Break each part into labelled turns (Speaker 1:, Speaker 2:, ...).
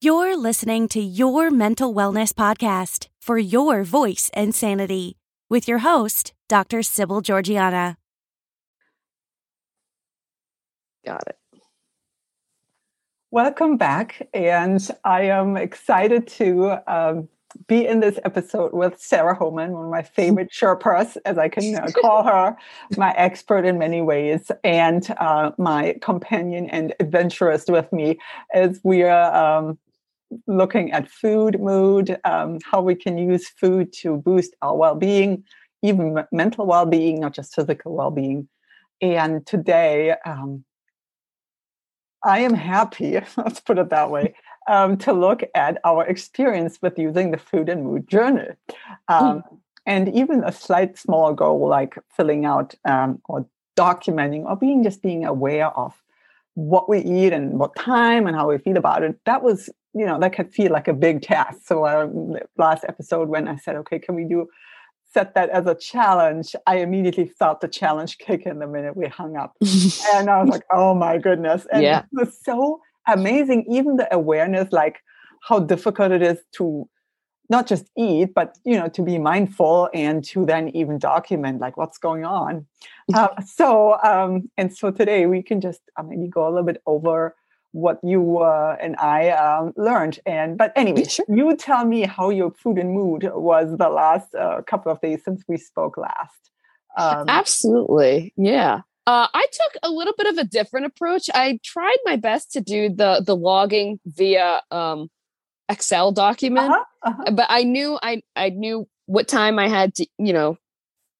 Speaker 1: You're listening to Your Mental Wellness Podcast for your voice and sanity with your host, Dr. Sybil Georgiana.
Speaker 2: Got it.
Speaker 3: Welcome back. And I am excited to um, be in this episode with Sarah Homan, one of my favorite Sherpas, as I can uh, call her, my expert in many ways, and uh, my companion and adventurist with me as we are um, looking at food, mood, um, how we can use food to boost our well being, even mental well being, not just physical well being. And today, um, I am happy, let's put it that way, um, to look at our experience with using the food and mood journal. Um, mm. And even a slight small goal like filling out um, or documenting or being just being aware of what we eat and what time and how we feel about it. That was, you know, that could feel like a big task. So uh, last episode when I said, okay, can we do set that as a challenge, I immediately felt the challenge kick in the minute we hung up. and I was like, oh my goodness. And yeah. it was so amazing, even the awareness, like how difficult it is to not just eat, but you know, to be mindful and to then even document like what's going on. Uh, so, um, and so today we can just uh, maybe go a little bit over what you uh, and I um, learned. And but anyway, sure. you tell me how your food and mood was the last uh, couple of days since we spoke last.
Speaker 2: Um, Absolutely, yeah. Uh, I took a little bit of a different approach. I tried my best to do the the logging via um, Excel document, uh-huh, uh-huh. but I knew I I knew what time I had to, you know,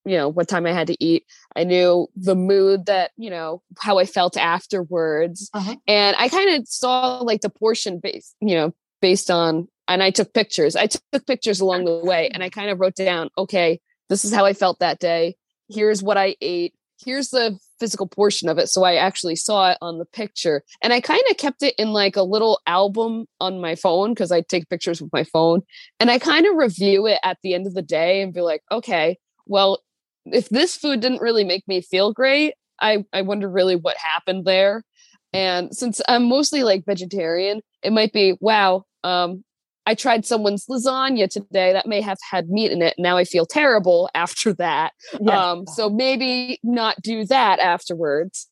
Speaker 2: you know what time I had to eat. I knew the mood that you know how I felt afterwards, uh-huh. and I kind of saw like the portion based, you know, based on. And I took pictures. I took pictures along the way, and I kind of wrote down, okay, this is how I felt that day. Here's what I ate here's the physical portion of it. So I actually saw it on the picture. And I kind of kept it in like a little album on my phone because I take pictures with my phone. And I kind of review it at the end of the day and be like, okay, well, if this food didn't really make me feel great, I, I wonder really what happened there. And since I'm mostly like vegetarian, it might be, wow, um, I tried someone's lasagna today that may have had meat in it. Now I feel terrible after that. Um, so maybe not do that afterwards.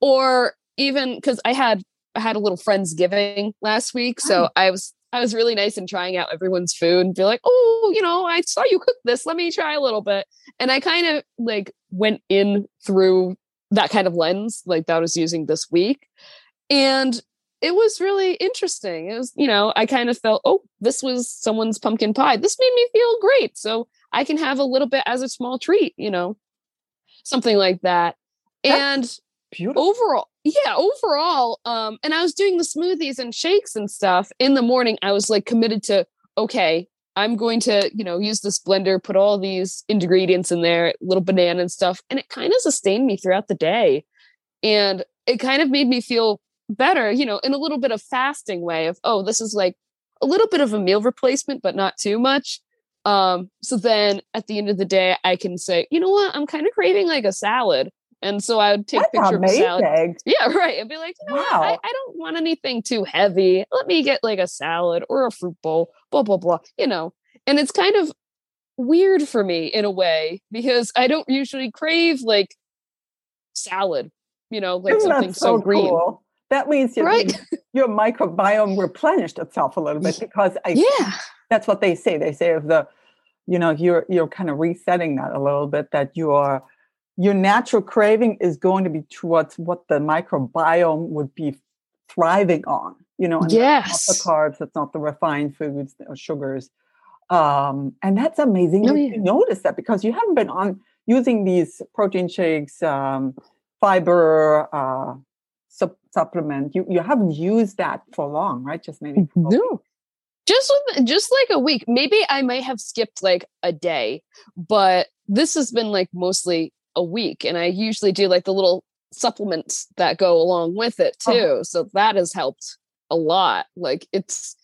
Speaker 2: Or even because I had I had a little friendsgiving last week, so oh. I was I was really nice in trying out everyone's food and be like, oh, you know, I saw you cook this. Let me try a little bit. And I kind of like went in through that kind of lens, like that I was using this week. And it was really interesting. It was, you know, I kind of felt, oh, this was someone's pumpkin pie. This made me feel great. So I can have a little bit as a small treat, you know, something like that. That's and beautiful. overall, yeah, overall, um, and I was doing the smoothies and shakes and stuff in the morning. I was like committed to, okay, I'm going to, you know, use this blender, put all these ingredients in there, little banana and stuff. And it kind of sustained me throughout the day. And it kind of made me feel better, you know, in a little bit of fasting way of, oh, this is like a little bit of a meal replacement, but not too much. Um, so then at the end of the day, I can say, you know what, I'm kind of craving like a salad. And so I would take
Speaker 3: That's
Speaker 2: a picture
Speaker 3: amazing.
Speaker 2: of salad. Yeah, right. I'd be like, you know wow. I, I don't want anything too heavy. Let me get like a salad or a fruit bowl, blah, blah, blah, you know. And it's kind of weird for me in a way because I don't usually crave like salad, you know, like
Speaker 3: Isn't
Speaker 2: something so,
Speaker 3: so
Speaker 2: green.
Speaker 3: Cool? That means your, right. your microbiome replenished itself a little bit because I
Speaker 2: yeah
Speaker 3: that's what they say. They say of the you know you're you're kind of resetting that a little bit that your your natural craving is going to be towards what the microbiome would be thriving on. You know, and
Speaker 2: yes,
Speaker 3: not the carbs, it's not the refined foods or sugars. Um, and that's amazing oh, yeah. you notice that because you haven't been on using these protein shakes, um, fiber, uh, supplement you you haven't used that for long right just maybe
Speaker 2: no just just like a week maybe i might have skipped like a day but this has been like mostly a week and i usually do like the little supplements that go along with it uh-huh. too uh-huh. so that has helped a lot like it's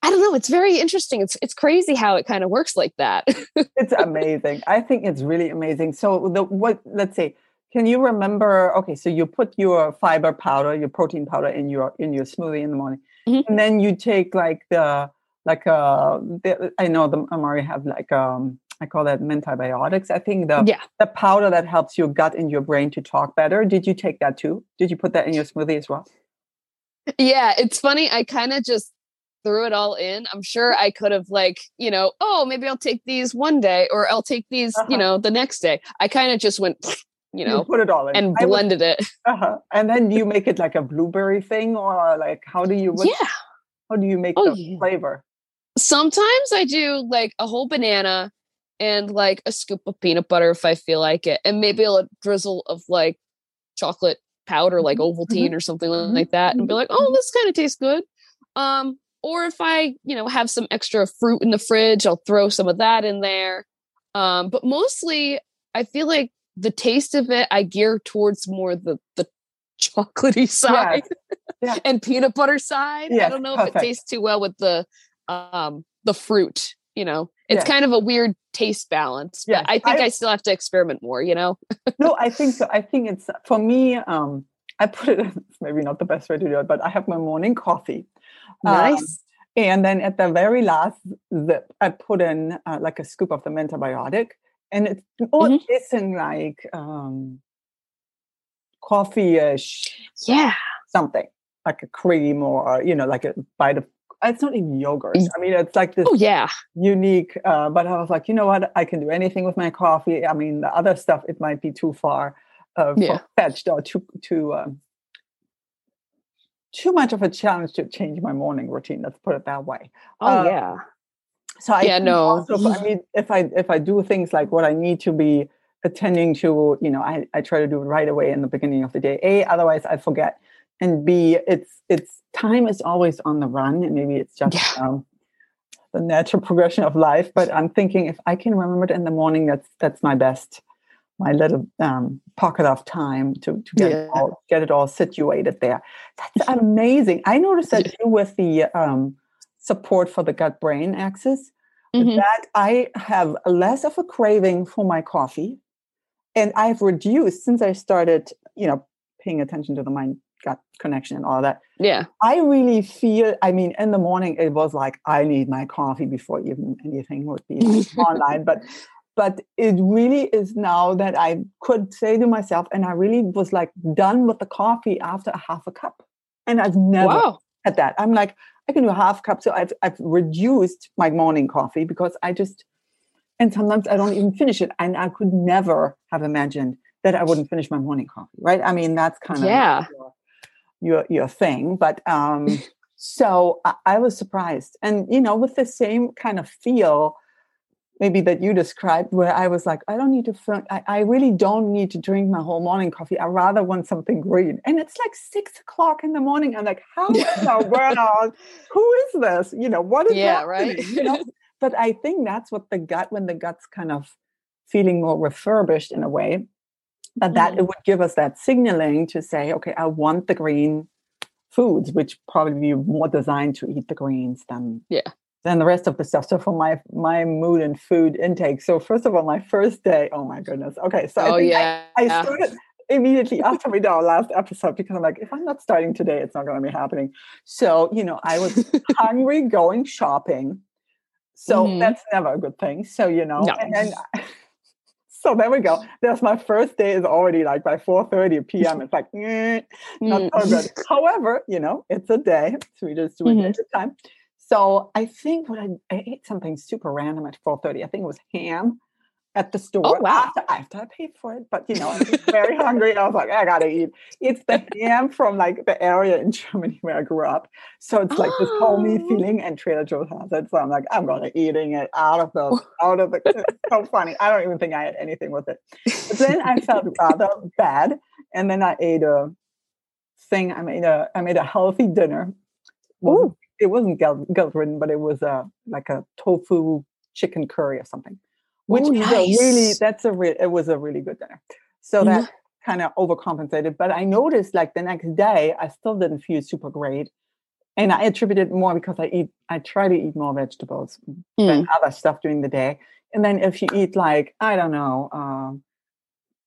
Speaker 2: I don't know. It's very interesting. It's it's crazy how it kind of works like that.
Speaker 3: it's amazing. I think it's really amazing. So the what let's say can you remember? Okay, so you put your fiber powder, your protein powder in your in your smoothie in the morning. mm-hmm. and then you take like the like uh the, I know the Amare have like um I call that mentabiotics. I think the
Speaker 2: yeah.
Speaker 3: the powder that helps your gut and your brain to talk better. Did you take that too? Did you put that in your smoothie as well?
Speaker 2: Yeah, it's funny. I kind of just threw it all in. I'm sure I could have like, you know, oh, maybe I'll take these one day or I'll take these, uh-huh. you know, the next day. I kind of just went, you know,
Speaker 3: you put it all in
Speaker 2: and blended
Speaker 3: was,
Speaker 2: it.
Speaker 3: Uh-huh. And then you make it like a blueberry thing or like how do you
Speaker 2: what, Yeah.
Speaker 3: How do you make oh, the yeah. flavor?
Speaker 2: Sometimes I do like a whole banana and like a scoop of peanut butter if I feel like it. And maybe a drizzle of like chocolate powder like mm-hmm. Ovaltine mm-hmm. or something mm-hmm. like that and be like, "Oh, this kind of tastes good." Um or if I, you know, have some extra fruit in the fridge, I'll throw some of that in there. Um, but mostly I feel like the taste of it I gear towards more the the chocolatey side yes. and peanut butter side. Yes, I don't know perfect. if it tastes too well with the um the fruit, you know. It's yes. kind of a weird taste balance. But I think I, I still have to experiment more, you know.
Speaker 3: no, I think so. I think it's for me, um, I put it maybe not the best way to do it, but I have my morning coffee
Speaker 2: Nice. Um,
Speaker 3: and then at the very last zip, I put in uh, like a scoop of the mentabiotic, and it's all mm-hmm. isn't like um, coffee-ish.
Speaker 2: Yeah,
Speaker 3: something like a cream or you know, like a bite of. It's not even yogurt. Mm. I mean, it's like this.
Speaker 2: Oh yeah,
Speaker 3: unique. Uh, but I was like, you know what? I can do anything with my coffee. I mean, the other stuff it might be too far uh, yeah. fetched or too too um, too much of a challenge to change my morning routine. Let's put it that way.
Speaker 2: Oh uh, yeah.
Speaker 3: So I
Speaker 2: yeah no.
Speaker 3: Also, I mean, if I if I do things like what I need to be attending to, you know, I, I try to do it right away in the beginning of the day. A, otherwise I forget, and B, it's it's time is always on the run, and maybe it's just yeah. um, the natural progression of life. But I'm thinking if I can remember it in the morning, that's that's my best my little um, pocket of time to, to get, yeah. it all, get it all situated there. That's amazing. I noticed that too with the um, support for the gut brain axis, mm-hmm. that I have less of a craving for my coffee. And I've reduced since I started, you know, paying attention to the mind gut connection and all that.
Speaker 2: Yeah.
Speaker 3: I really feel, I mean, in the morning, it was like, I need my coffee before even anything would be online. But but it really is now that I could say to myself, and I really was like done with the coffee after a half a cup. And I've never wow. had that. I'm like, I can do a half cup. So I've, I've reduced my morning coffee because I just, and sometimes I don't even finish it. And I could never have imagined that I wouldn't finish my morning coffee, right? I mean, that's kind of
Speaker 2: yeah.
Speaker 3: your, your, your thing. But um, so I, I was surprised. And, you know, with the same kind of feel, maybe that you described where I was like, I don't need to, I, I, really don't need to drink my whole morning coffee. I rather want something green. And it's like six o'clock in the morning. I'm like, how in the world? Who is this? You know, what is
Speaker 2: yeah,
Speaker 3: happening?
Speaker 2: right?
Speaker 3: you know? But I think that's what the gut, when the gut's kind of feeling more refurbished in a way, that, that mm. it would give us that signaling to say, okay, I want the green foods, which probably be more designed to eat the greens than
Speaker 2: yeah
Speaker 3: than the rest of the stuff. So for my my mood and food intake. So first of all, my first day. Oh my goodness. Okay, so
Speaker 2: oh, I yeah.
Speaker 3: I, I started immediately after we did our last episode because I'm like, if I'm not starting today, it's not going to be happening. So you know, I was hungry going shopping. So mm-hmm. that's never a good thing. So you know,
Speaker 2: no.
Speaker 3: and then. so there we go. There's my first day is already like by 4:30 p.m. It's like eh, not mm. so good. However, you know, it's a day, so we just do it mm-hmm. at a time. So I think what I, I ate something super random at 4:30. I think it was ham at the oh, store.
Speaker 2: Oh wow!
Speaker 3: After, after I paid for it, but you know, I was very hungry. I was like, I gotta eat. It's the ham from like the area in Germany where I grew up. So it's like oh. this homey feeling, and Trader Joe's has it. So I'm like, I'm gonna eating it out of the oh. out of the. It's so funny. I don't even think I had anything with it. But then I felt rather bad, and then I ate a thing. I made a I made a healthy dinner. Well, it wasn't guilt, guilt ridden, but it was a like a tofu chicken curry or something, which Ooh, is a really that's a real it was a really good dinner. So that mm-hmm. kind of overcompensated. But I noticed like the next day I still didn't feel super great. And I attributed more because I eat I try to eat more vegetables mm. than other stuff during the day. And then if you eat like, I don't know, uh,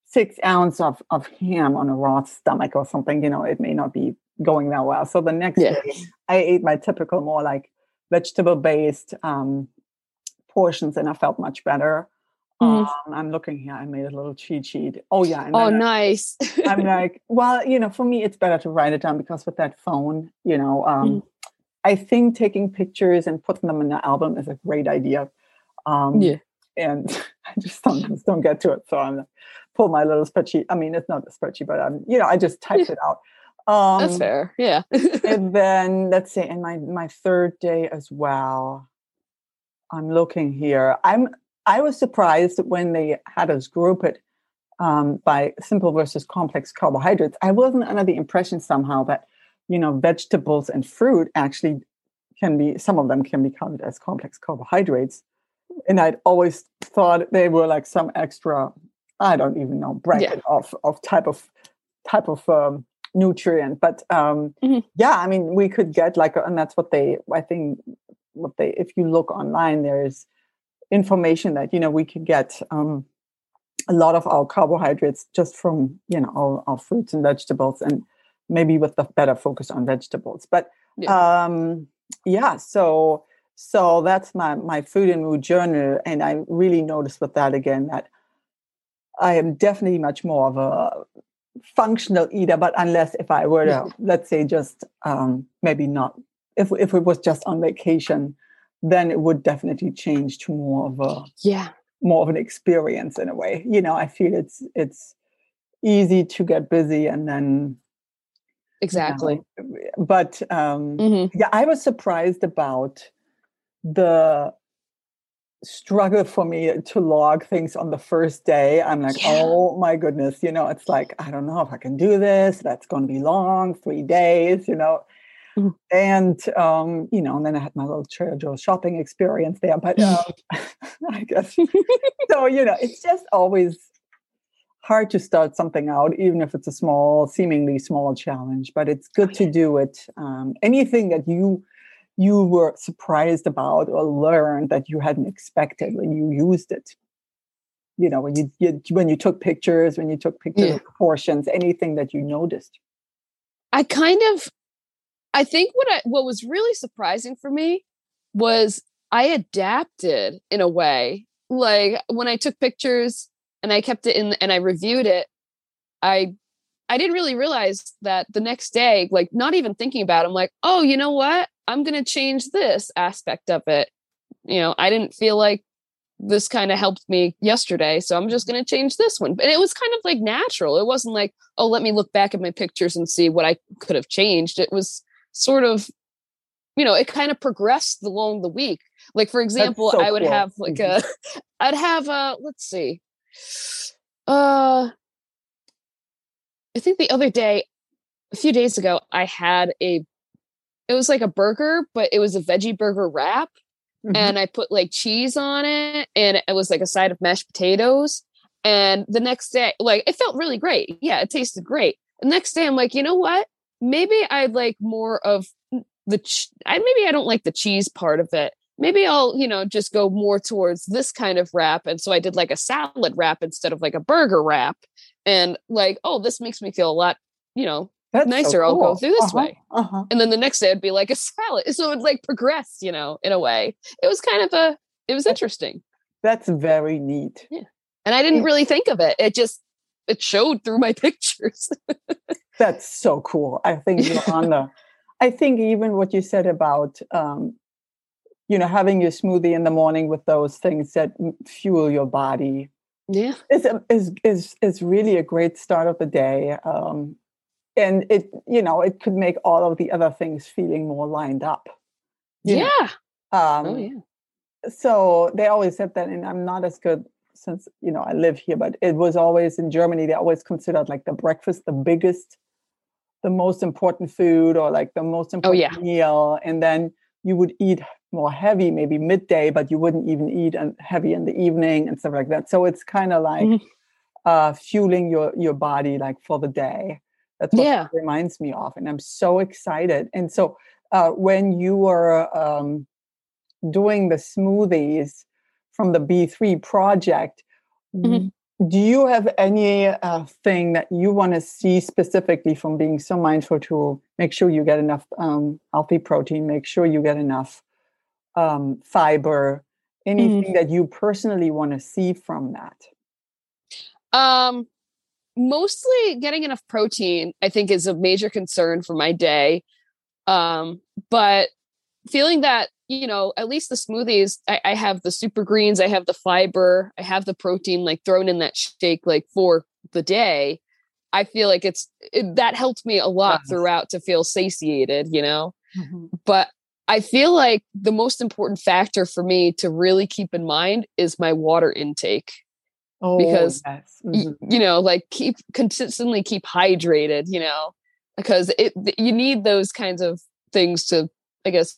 Speaker 3: six ounce of, of ham on a raw stomach or something, you know, it may not be going that well. So the next yeah. day, I ate my typical, more like vegetable based um, portions, and I felt much better. Mm. Um, I'm looking here. I made a little cheat sheet. Oh yeah.
Speaker 2: oh, nice.
Speaker 3: I'm like, well, you know, for me, it's better to write it down because with that phone, you know, um, mm. I think taking pictures and putting them in the album is a great idea. Um, yeah. And I just sometimes don't get to it, so I'm pull my little spreadsheet. I mean, it's not a spreadsheet, but I'm, you know, I just typed it out.
Speaker 2: Um, That's fair. Yeah.
Speaker 3: and then let's see, and my my third day as well. I'm looking here. I'm I was surprised when they had us group it um, by simple versus complex carbohydrates. I wasn't under the impression somehow that you know vegetables and fruit actually can be some of them can be counted as complex carbohydrates, and I'd always thought they were like some extra I don't even know bracket yeah. of of type of type of um, nutrient. But um, mm-hmm. yeah, I mean, we could get like, and that's what they, I think, what they, if you look online, there's information that, you know, we could get um, a lot of our carbohydrates just from, you know, our, our fruits and vegetables and maybe with the better focus on vegetables. But yeah, um, yeah so, so that's my, my food and mood journal. And I really noticed with that again that I am definitely much more of a functional eater, but unless if I were to, let's say, just um, maybe not, if if it was just on vacation, then it would definitely change to more of a
Speaker 2: yeah
Speaker 3: more of an experience in a way. You know, I feel it's it's easy to get busy and then
Speaker 2: exactly.
Speaker 3: You know, but um, mm-hmm. yeah, I was surprised about the struggle for me to log things on the first day. I'm like, yeah. oh my goodness, you know, it's like, I don't know if I can do this. That's going to be long, three days, you know. Mm-hmm. And, um, you know, and then I had my little Trader Joe's shopping experience there. But um, I guess, so, you know, it's just always hard to start something out, even if it's a small, seemingly small challenge. But it's good to do it. Um, anything that you you were surprised about or learned that you hadn't expected when you used it. You know when you, you when you took pictures when you took pictures yeah. of portions anything that you noticed.
Speaker 2: I kind of i think what i what was really surprising for me was i adapted in a way like when i took pictures and i kept it in and i reviewed it i i didn't really realize that the next day like not even thinking about it i'm like oh you know what I'm going to change this aspect of it. You know, I didn't feel like this kind of helped me yesterday, so I'm just going to change this one. But it was kind of like natural. It wasn't like, oh, let me look back at my pictures and see what I could have changed. It was sort of, you know, it kind of progressed along the week. Like for example, so I would cool. have like mm-hmm. a, I'd have a, let's see, uh, I think the other day, a few days ago, I had a it was like a burger, but it was a veggie burger wrap. Mm-hmm. And I put like cheese on it and it was like a side of mashed potatoes. And the next day, like it felt really great. Yeah, it tasted great. The next day, I'm like, you know what? Maybe I'd like more of the, ch- I, maybe I don't like the cheese part of it. Maybe I'll, you know, just go more towards this kind of wrap. And so I did like a salad wrap instead of like a burger wrap. And like, oh, this makes me feel a lot, you know, that's nicer. So cool. I'll go through this uh-huh, way. Uh-huh. And then the next day it'd be like a salad. So it like progress, you know, in a way. It was kind of a, it was interesting.
Speaker 3: That's very neat.
Speaker 2: Yeah. And I didn't really think of it. It just, it showed through my pictures.
Speaker 3: That's so cool. I think you're on the, I think even what you said about, um, you know, having your smoothie in the morning with those things that fuel your body.
Speaker 2: Yeah.
Speaker 3: Is, is, is, is really a great start of the day. Um, and it you know it could make all of the other things feeling more lined up
Speaker 2: yeah. Um, oh yeah.
Speaker 3: so they always said that and i'm not as good since you know i live here but it was always in germany they always considered like the breakfast the biggest the most important food or like the most important
Speaker 2: oh, yeah.
Speaker 3: meal and then you would eat more heavy maybe midday but you wouldn't even eat and heavy in the evening and stuff like that. So it's kind of like mm-hmm. uh fueling your your body like for the day that's what yeah. reminds me of. And I'm so excited. And so uh, when you are um, doing the smoothies from the B3 project, mm-hmm. do you have any uh, thing that you want to see specifically from being so mindful to make sure you get enough um, healthy protein, make sure you get enough um, fiber, anything mm. that you personally want to see from that?
Speaker 2: Um, mostly getting enough protein, I think, is a major concern for my day. Um, but feeling that you know, at least the smoothies, I, I, have the super greens, I have the fiber, I have the protein like thrown in that shake like for the day. I feel like it's it, that helped me a lot throughout to feel satiated, you know. Mm-hmm. But I feel like the most important factor for me to really keep in mind is my water intake. Oh, because yes. mm-hmm. y- you know, like keep consistently keep hydrated, you know, because it you need those kinds of things to I guess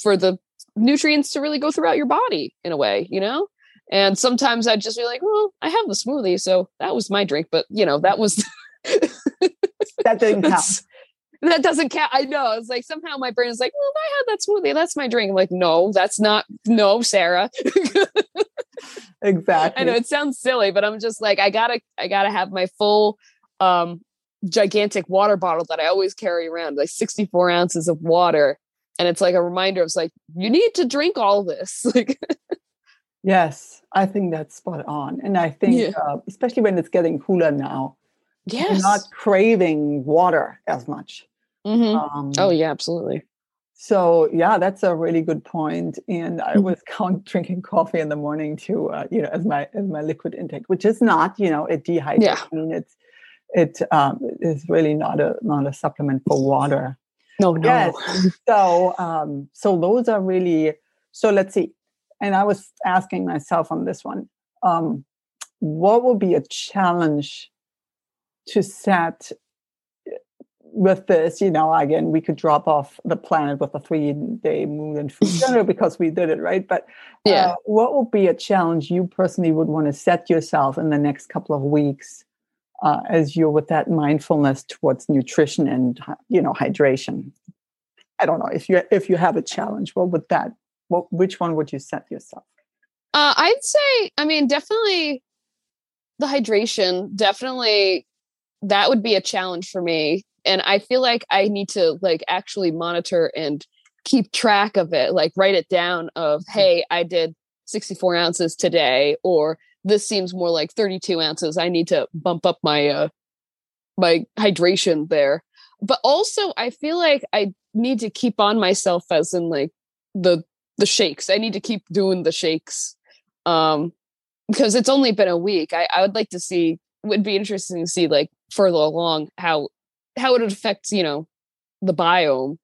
Speaker 2: for the nutrients to really go throughout your body in a way, you know? And sometimes I'd just be like, well, I have the smoothie, so that was my drink. But you know, that was
Speaker 3: that didn't count.
Speaker 2: That doesn't count. I know. It's like somehow my brain is like, well, I had that smoothie. That's my drink. I'm like, no, that's not. No, Sarah.
Speaker 3: exactly.
Speaker 2: I know it sounds silly, but I'm just like, I gotta, I gotta have my full, um, gigantic water bottle that I always carry around, like 64 ounces of water and it's like a reminder of like you need to drink all this like
Speaker 3: yes i think that's spot on and i think yeah. uh, especially when it's getting cooler now
Speaker 2: yes
Speaker 3: not craving water as much
Speaker 2: mm-hmm. um, oh yeah absolutely
Speaker 3: so yeah that's a really good point and i mm-hmm. was count drinking coffee in the morning too uh, you know as my as my liquid intake which is not you know it dehydrates yeah. i mean it's it um, is really not a not a supplement for water
Speaker 2: no, no.
Speaker 3: Yes. so, um, so those are really. So let's see. And I was asking myself on this one, um, what would be a challenge to set with this? You know, again, we could drop off the planet with a three-day moon and food dinner because we did it, right? But yeah, uh, what would be a challenge you personally would want to set yourself in the next couple of weeks? uh, as you're with that mindfulness towards nutrition and you know hydration i don't know if you if you have a challenge what would that what which one would you set yourself
Speaker 2: uh, i'd say i mean definitely the hydration definitely that would be a challenge for me and i feel like i need to like actually monitor and keep track of it like write it down of mm. hey i did 64 ounces today or this seems more like 32 ounces. I need to bump up my uh my hydration there. But also I feel like I need to keep on myself as in like the the shakes. I need to keep doing the shakes. Um because it's only been a week. I, I would like to see would be interesting to see like further along how how it affects, you know, the biome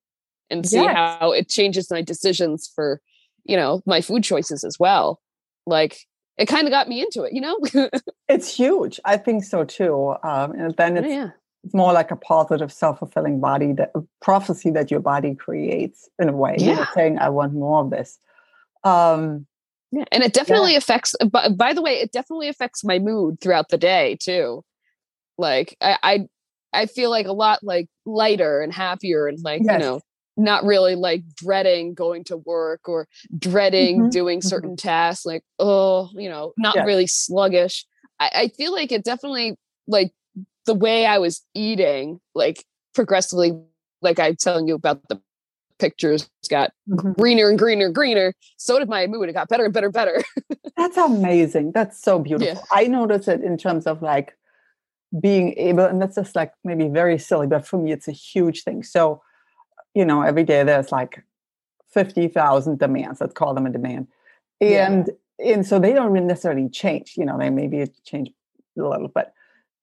Speaker 2: and see yes. how it changes my decisions for, you know, my food choices as well. Like it kind of got me into it, you know?
Speaker 3: it's huge. I think so too. Um, and then oh, it's, yeah. it's more like a positive, self fulfilling body that prophecy that your body creates in a way. Yeah. You're saying, I want more of this. Um,
Speaker 2: yeah. And it definitely yeah. affects, by, by the way, it definitely affects my mood throughout the day too. Like I, I, I feel like a lot like lighter and happier and like, yes. you know, not really like dreading going to work or dreading mm-hmm. doing mm-hmm. certain mm-hmm. tasks like oh you know not yes. really sluggish I, I feel like it definitely like the way i was eating like progressively like i'm telling you about the pictures got mm-hmm. greener and greener and greener so did my mood it got better and better and better
Speaker 3: that's amazing that's so beautiful yeah. i notice it in terms of like being able and that's just like maybe very silly but for me it's a huge thing so you know, every day there's like 50,000 demands, let's call them a demand. And yeah. and so they don't really necessarily change, you know, they maybe change a little, but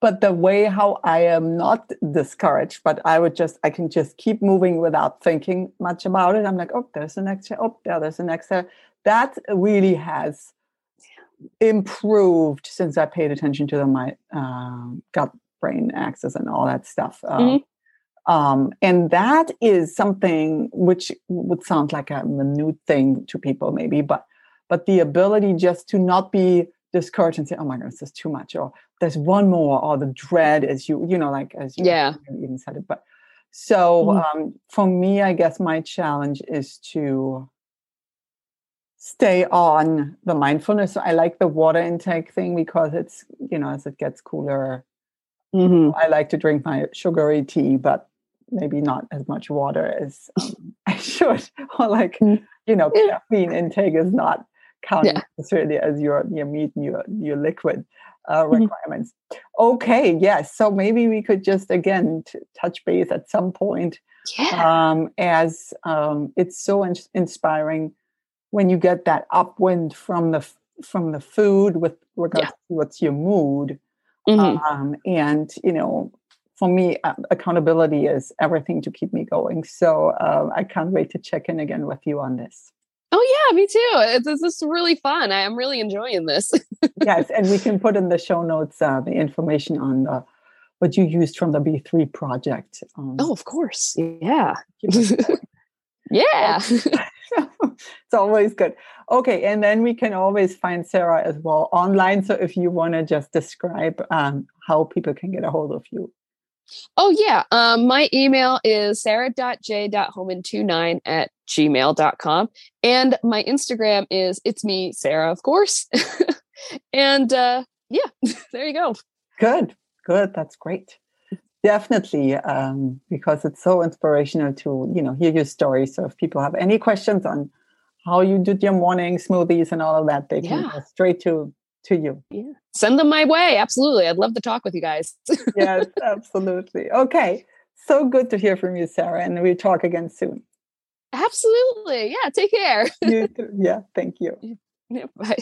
Speaker 3: but the way how I am not discouraged, but I would just I can just keep moving without thinking much about it. I'm like, oh, there's the next oh, there, there's the next uh, That really has improved since I paid attention to the, my uh, gut brain axis and all that stuff. Uh, mm-hmm. Um, and that is something which would sound like a minute thing to people, maybe, but but the ability just to not be discouraged and say, "Oh my God, this is too much," or "There's one more," or the dread, as you you know, like as you
Speaker 2: yeah
Speaker 3: even said it. But so mm-hmm. um, for me, I guess my challenge is to stay on the mindfulness. I like the water intake thing because it's, you know, as it gets cooler, mm-hmm. I like to drink my sugary tea, but maybe not as much water as um, I should. or like, mm-hmm. you know, caffeine intake is not counting yeah. necessarily as your your meat and your your liquid uh, mm-hmm. requirements. Mm-hmm. Okay, yes. So maybe we could just again t- touch base at some point.
Speaker 2: Yeah.
Speaker 3: Um, as um, it's so in- inspiring when you get that upwind from the from the food with regards yeah. to what's your mood. Mm-hmm. Um, and you know, for me, uh, accountability is everything to keep me going. So uh, I can't wait to check in again with you on this.
Speaker 2: Oh yeah, me too. It's, it's, it's really fun. I am really enjoying this.
Speaker 3: yes, and we can put in the show notes uh, the information on the, what you used from the B three project.
Speaker 2: Um, oh, of course. Yeah. yeah.
Speaker 3: it's always good. Okay, and then we can always find Sarah as well online. So if you want to just describe um, how people can get a hold of you.
Speaker 2: Oh, yeah. Um, my email is sarah.j.homan29 at gmail.com. And my Instagram is it's me, Sarah, of course. and uh, yeah, there you go.
Speaker 3: Good, good. That's great. Definitely, um, because it's so inspirational to you know hear your story. So if people have any questions on how you do your morning smoothies and all of that, they can yeah. go straight to to you.
Speaker 2: Yeah, send them my way. Absolutely, I'd love to talk with you guys.
Speaker 3: yes, absolutely. Okay, so good to hear from you, Sarah, and we'll talk again soon.
Speaker 2: Absolutely. Yeah. Take care. you too.
Speaker 3: yeah. Thank you.
Speaker 2: Yeah, bye.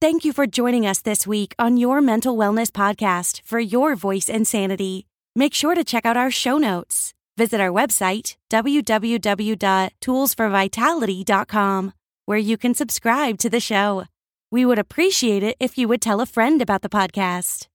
Speaker 1: Thank you for joining us this week on Your Mental Wellness Podcast for your voice and sanity. Make sure to check out our show notes. Visit our website, www.toolsforvitality.com, where you can subscribe to the show. We would appreciate it if you would tell a friend about the podcast.